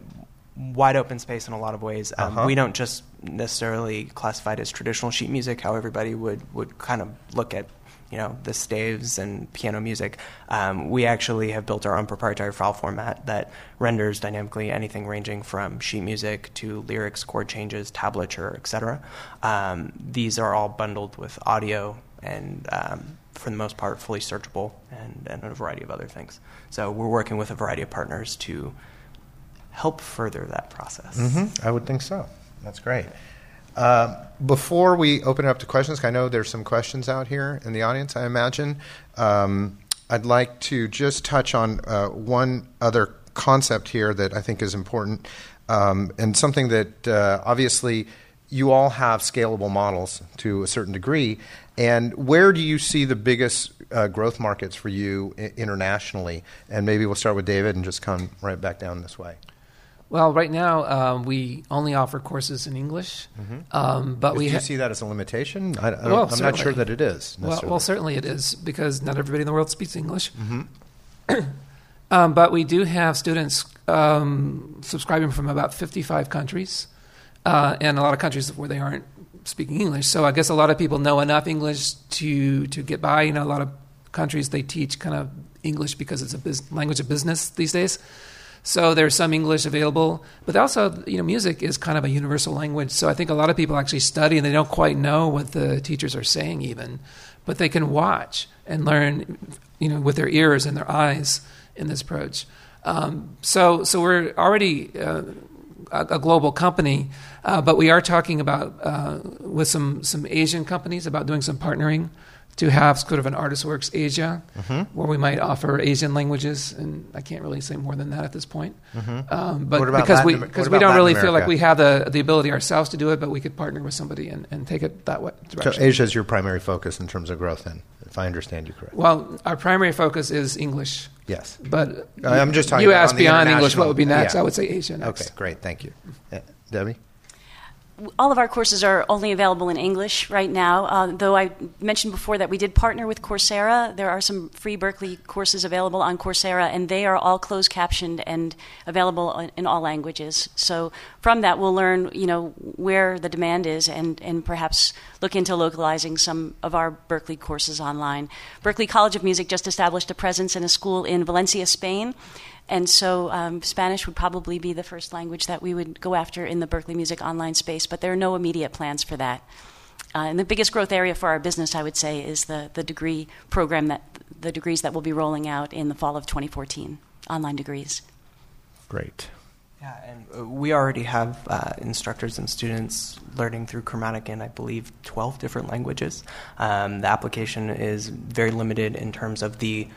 wide open space in a lot of ways. Um, Uh-huh. We don't just necessarily classify it as traditional sheet music, how everybody would, would kind of look at you know the staves and piano music. Um, we actually have built our own proprietary file format that renders dynamically anything ranging from sheet music to lyrics, chord changes, tablature, etc. Um, these are all bundled with audio and um, for the most part fully searchable and, and a variety of other things. So we're working with a variety of partners to help further that process. hmm I would think so. That's great. Um, before we open it up to questions, I know there's some questions out here in the audience, I imagine. Um, I'd like to just touch on uh, one other concept here that I think is important um, and something that uh, obviously you all have scalable models to a certain degree. And where do you see the biggest uh, growth markets for you internationally? And maybe we'll start with David and just come right back down this way. Well, right now um, we only offer courses in English, um, but Do we you ha- see that as a limitation? I, I don't, Well, I'm not sure that it is. well, well, certainly it is because not everybody in the world speaks English. Mm-hmm. (clears throat) um, but we do have students um, subscribing from about 55 countries, uh, and a lot of countries where they aren't speaking English. So I guess a lot of people know enough English to to get by. You know, a lot of countries they teach kind of English because it's a bus- language of business these days. So there's some English available, but also, you know, music is kind of a universal language. So I think a lot of people actually study and they don't quite know what the teachers are saying, even, but they can watch and learn, you know, with their ears and their eyes in this approach. Um, so, so we're already uh, a, global company, uh, but we are talking about uh, with some some Asian companies about doing some partnering to have sort of an ArtistWorks Asia, Mm-hmm. where we might offer Asian languages, and I can't really say more than that at this point. Um, but Mm-hmm. What about because we Latin Amer- because we don't Latin really feel like we have the the ability ourselves to do it, but we could partner with somebody and, and take it that way. So Direction. Asia is your primary focus in terms of growth, then, if I understand you correctly. well, our primary focus is English, Yes. but I'm just talking you asked beyond English what would be next. yeah. I would say Asia next. Okay, great. Thank you. Uh, Debbie? All of our courses are only available in English right now. Uh, though I mentioned before that we did partner with Coursera. There are some free Berklee courses available on Coursera, and they are all closed captioned and available in- all languages. So from that, we'll learn, you know, where the demand is, and and perhaps look into localizing some of our Berklee courses online. Berklee College of Music just established a presence in a school in Valencia, Spain. And so um, Spanish would probably be the first language that we would go after in the Berklee Music online space, but there are no immediate plans for that. Uh, and the biggest growth area for our business, I would say, is the, the degree program that the degrees that we'll be rolling out in the fall of 2014, online degrees. Great. Yeah, and uh, we already have uh, instructors and students learning through Chromatik in, I believe, 12 different languages. Um, the application is very limited in terms of the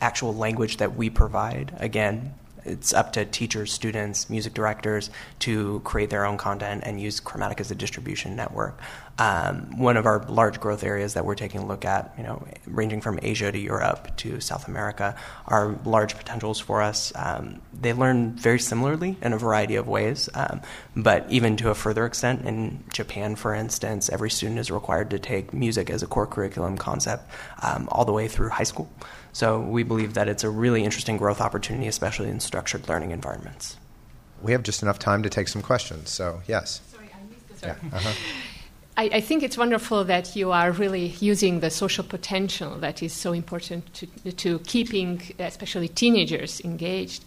actual language that we provide. Again, it's up to teachers, students, music directors to create their own content and use Chromatik as a distribution network. Um, one of our large growth areas that we're taking a look at, you know, ranging from Asia to Europe to South America, are large potentials for us. Um, they learn very similarly in a variety of ways, um, but even to a further extent, in Japan, for instance, every student is required to take music as a core curriculum concept um, all the way through high school. So we believe that it's a really interesting growth opportunity, especially in structured learning environments. We have just enough time to take some questions, so yes. Sorry, I missed this. Yeah. Uh-huh. (laughs) I, I, think it's wonderful that you are really using the social potential that is so important to, to keeping, especially teenagers, engaged.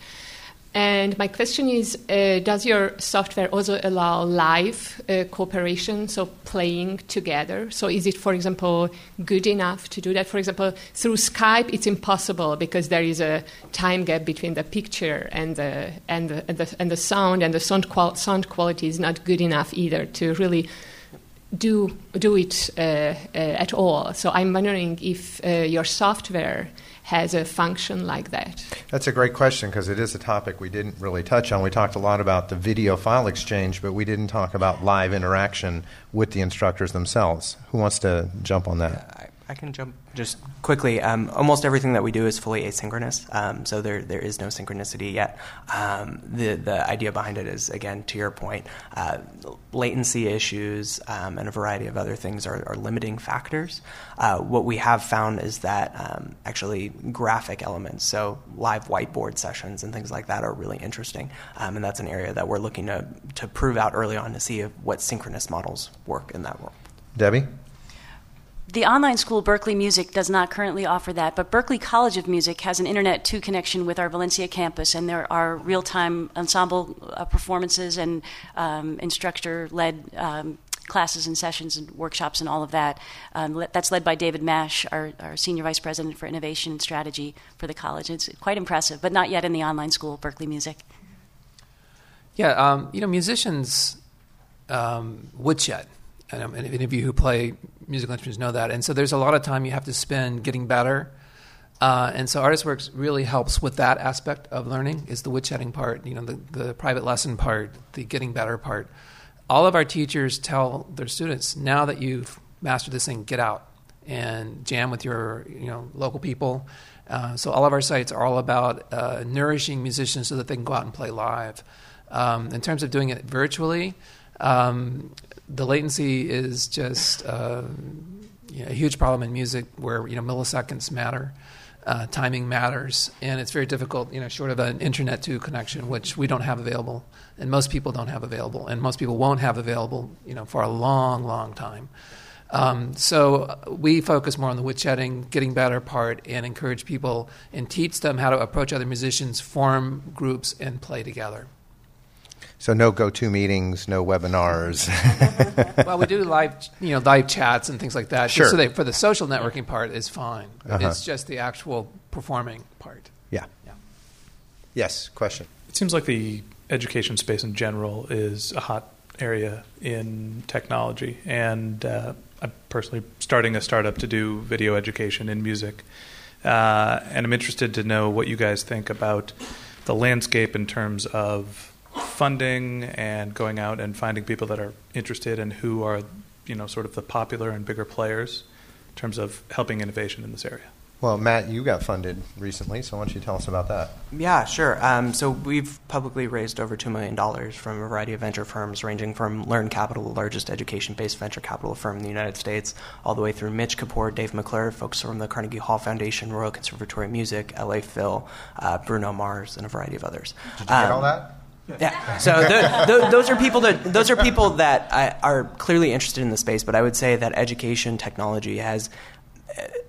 And my question is uh, Does your software also allow live uh, cooperation, so playing together? So, is it, for example, good enough to do that? For example, through Skype, it's impossible because there is a time gap between the picture and the, and the, and the, and the sound, and the sound, qual- sound quality is not good enough either to really do, do it uh, uh at all. So, I'm wondering if uh, your software has a function like that? That's a great question because it is a topic we didn't really touch on. We talked a lot about the video file exchange, but we didn't talk about live interaction with the instructors themselves. Who wants to jump on that? I, can jump just quickly. Um, almost everything that we do is fully asynchronous, um, so there there is no synchronicity yet. Um, the the idea behind it is again to your point, uh, latency issues um, and a variety of other things are, are limiting factors. Uh, what we have found is that um, actually graphic elements, so live whiteboard sessions and things like that, are really interesting, um, and that's an area that we're looking to to prove out early on to see if, what synchronous models work in that world. Debbie the online school Berklee Music does not currently offer that, but Berklee College of Music has an Internet 2 connection with our Valencia campus, and there are real time ensemble uh, performances and um, instructor led um, classes and sessions and workshops and all of that. Um, that's led by David Mash, our, our, Senior Vice President for Innovation and Strategy for the college. It's quite impressive, but not yet in the online school, Berklee Music. Yeah, um, you know, musicians um, woodshut and any of you who play musical instruments know that. And so there's a lot of time you have to spend getting better. Uh, and so ArtistWorks really helps with that aspect of learning is the woodshedding part, you know, the, the private lesson part, the getting better part. All of our teachers tell their students, now that you've mastered this thing, get out and jam with your you know local people. Uh, so all of our sites are all about uh, nourishing musicians so that they can go out and play live. Um, in terms of doing it virtually, um, the latency is just uh, you know, a huge problem in music where you know milliseconds matter. Uh, timing matters, and it's very difficult, you know, short of an Internet 2 connection, which we don't have available, and most people don't have available, and most people won't have available, you know, for a long, long time. Um, so uh, we focus more on the woodshedding, getting better part, and encourage people and teach them how to approach other musicians, form groups, and play together. So no go-to meetings, no webinars. (laughs) well, we do live, you know, live chats and things like that. Sure. So they, for the social networking part is fine. Uh-huh. It's just the actual performing part. Yeah. yeah. Yes. Question. It seems like the education space in general is a hot area in technology, and uh, I'm personally starting a startup to do video education in music, uh, and I'm interested to know what you guys think about the landscape in terms of funding and going out and finding people that are interested and who are, you know, sort of the popular and bigger players in terms of helping innovation in this area. Well, Matt, you got funded recently, so why don't you tell us about that? Yeah, sure. Um, so we've publicly raised over $2 million from a variety of venture firms, ranging from Learn Capital, the largest education based venture capital firm in the United States, all the way through Mitch Kapor, Dave McClure, folks from the Carnegie Hall Foundation, Royal Conservatory of Music, LA Phil, uh, Bruno Mars, and a variety of others. Did you um, get all that? Yeah. So the, the, those are people that those are people that I, are clearly interested in the space. But I would say that education technology has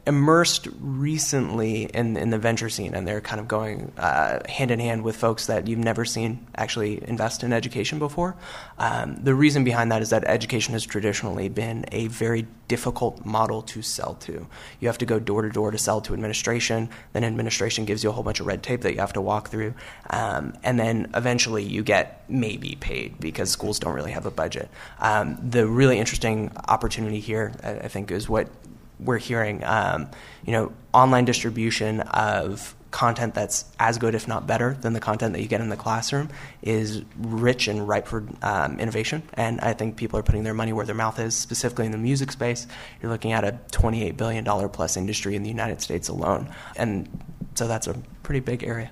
immersed recently in, in the venture scene, and they're kind of going uh, hand in hand with folks that you've never seen actually invest in education before. Um, the reason behind that is that education has traditionally been a very difficult model to sell to. You have to go door to door to sell to administration, then administration gives you a whole bunch of red tape that you have to walk through, um, and then eventually you get maybe paid because schools don't really have a budget. Um, the really interesting opportunity here, I, I think, is what we're hearing, um, you know, online distribution of content that's as good, if not better, than the content that you get in the classroom is rich and ripe for um, innovation. And I think people are putting their money where their mouth is, specifically in the music space. You're looking at a $28 billion plus industry in the United States alone. And so that's a pretty big area.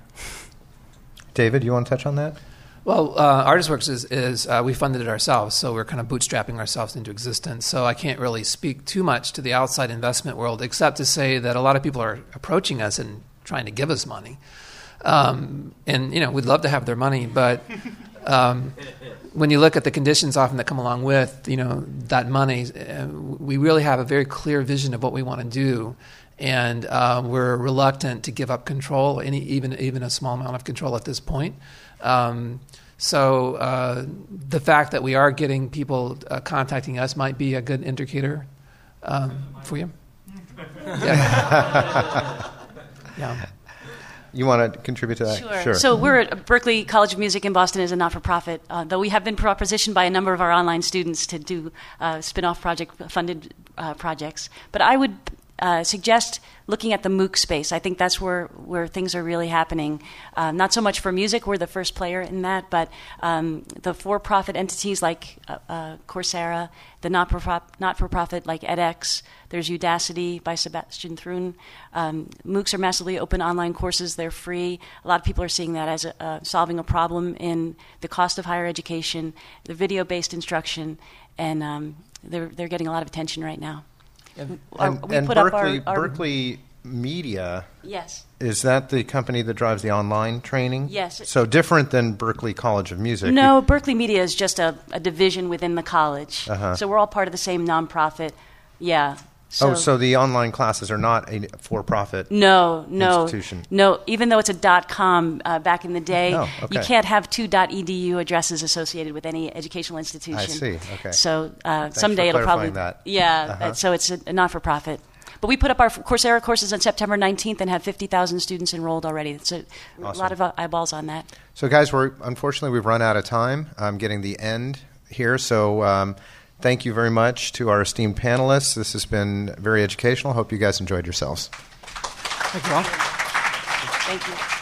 David, you want to touch on that? Well, uh, ArtistWorks is, is uh, we funded it ourselves, so we're kind of bootstrapping ourselves into existence. So I can't really speak too much to the outside investment world, except to say that a lot of people are approaching us and trying to give us money. Um, and you know, we'd love to have their money, but um, when you look at the conditions often that come along with you know that money, uh, we really have a very clear vision of what we want to do and uh, we're reluctant to give up control, any, even even a small amount of control at this point. Um, so uh, the fact that we are getting people uh, contacting us might be a good indicator um, for you. Yeah. (laughs) yeah. You want to contribute to that? Sure. sure. So we're at Berklee College of Music in Boston is a not-for-profit, uh, though we have been propositioned by a number of our online students to do uh, spin-off project funded uh, projects. But I would uh, suggest looking at the MOOC space. I think that's where, where things are really happening. Uh, not so much for music, we're the first player in that, but um, the for profit entities like uh, uh Coursera, the not for profit like edX, there's Udacity by Sebastian Thrun. Um, MOOCs are massively open online courses, they're free. A lot of people are seeing that as a, solving a problem in the cost of higher education, the video based instruction, and um, they're, they're getting a lot of attention right now. And, and, and Berklee, our, our Berklee Media. Yes. Is that the company that drives the online training? Yes. So different than Berklee College of Music. No, Berklee Media is just a, a division within the college. Uh-huh. So we're all part of the same nonprofit. Yeah. So, oh, so the online classes are not a for-profit no, no, institution. No, even though it's a dot .com uh, back in the day, oh, okay. you can't have two .dot .edu addresses associated with any educational institution. I see. Okay. So uh, someday it'll probably that. yeah. Uh-huh. So it's a, a not-for-profit. But we put up our Coursera courses on September 19th and have 50,000 students enrolled already. A, awesome. a lot of uh, eyeballs on that. So, guys, we're unfortunately we've run out of time. I'm getting the end here. So. Um, Thank you very much to our esteemed panelists. This has been very educational. Hope you guys enjoyed yourselves. Thank you all. Thank you. Thank you.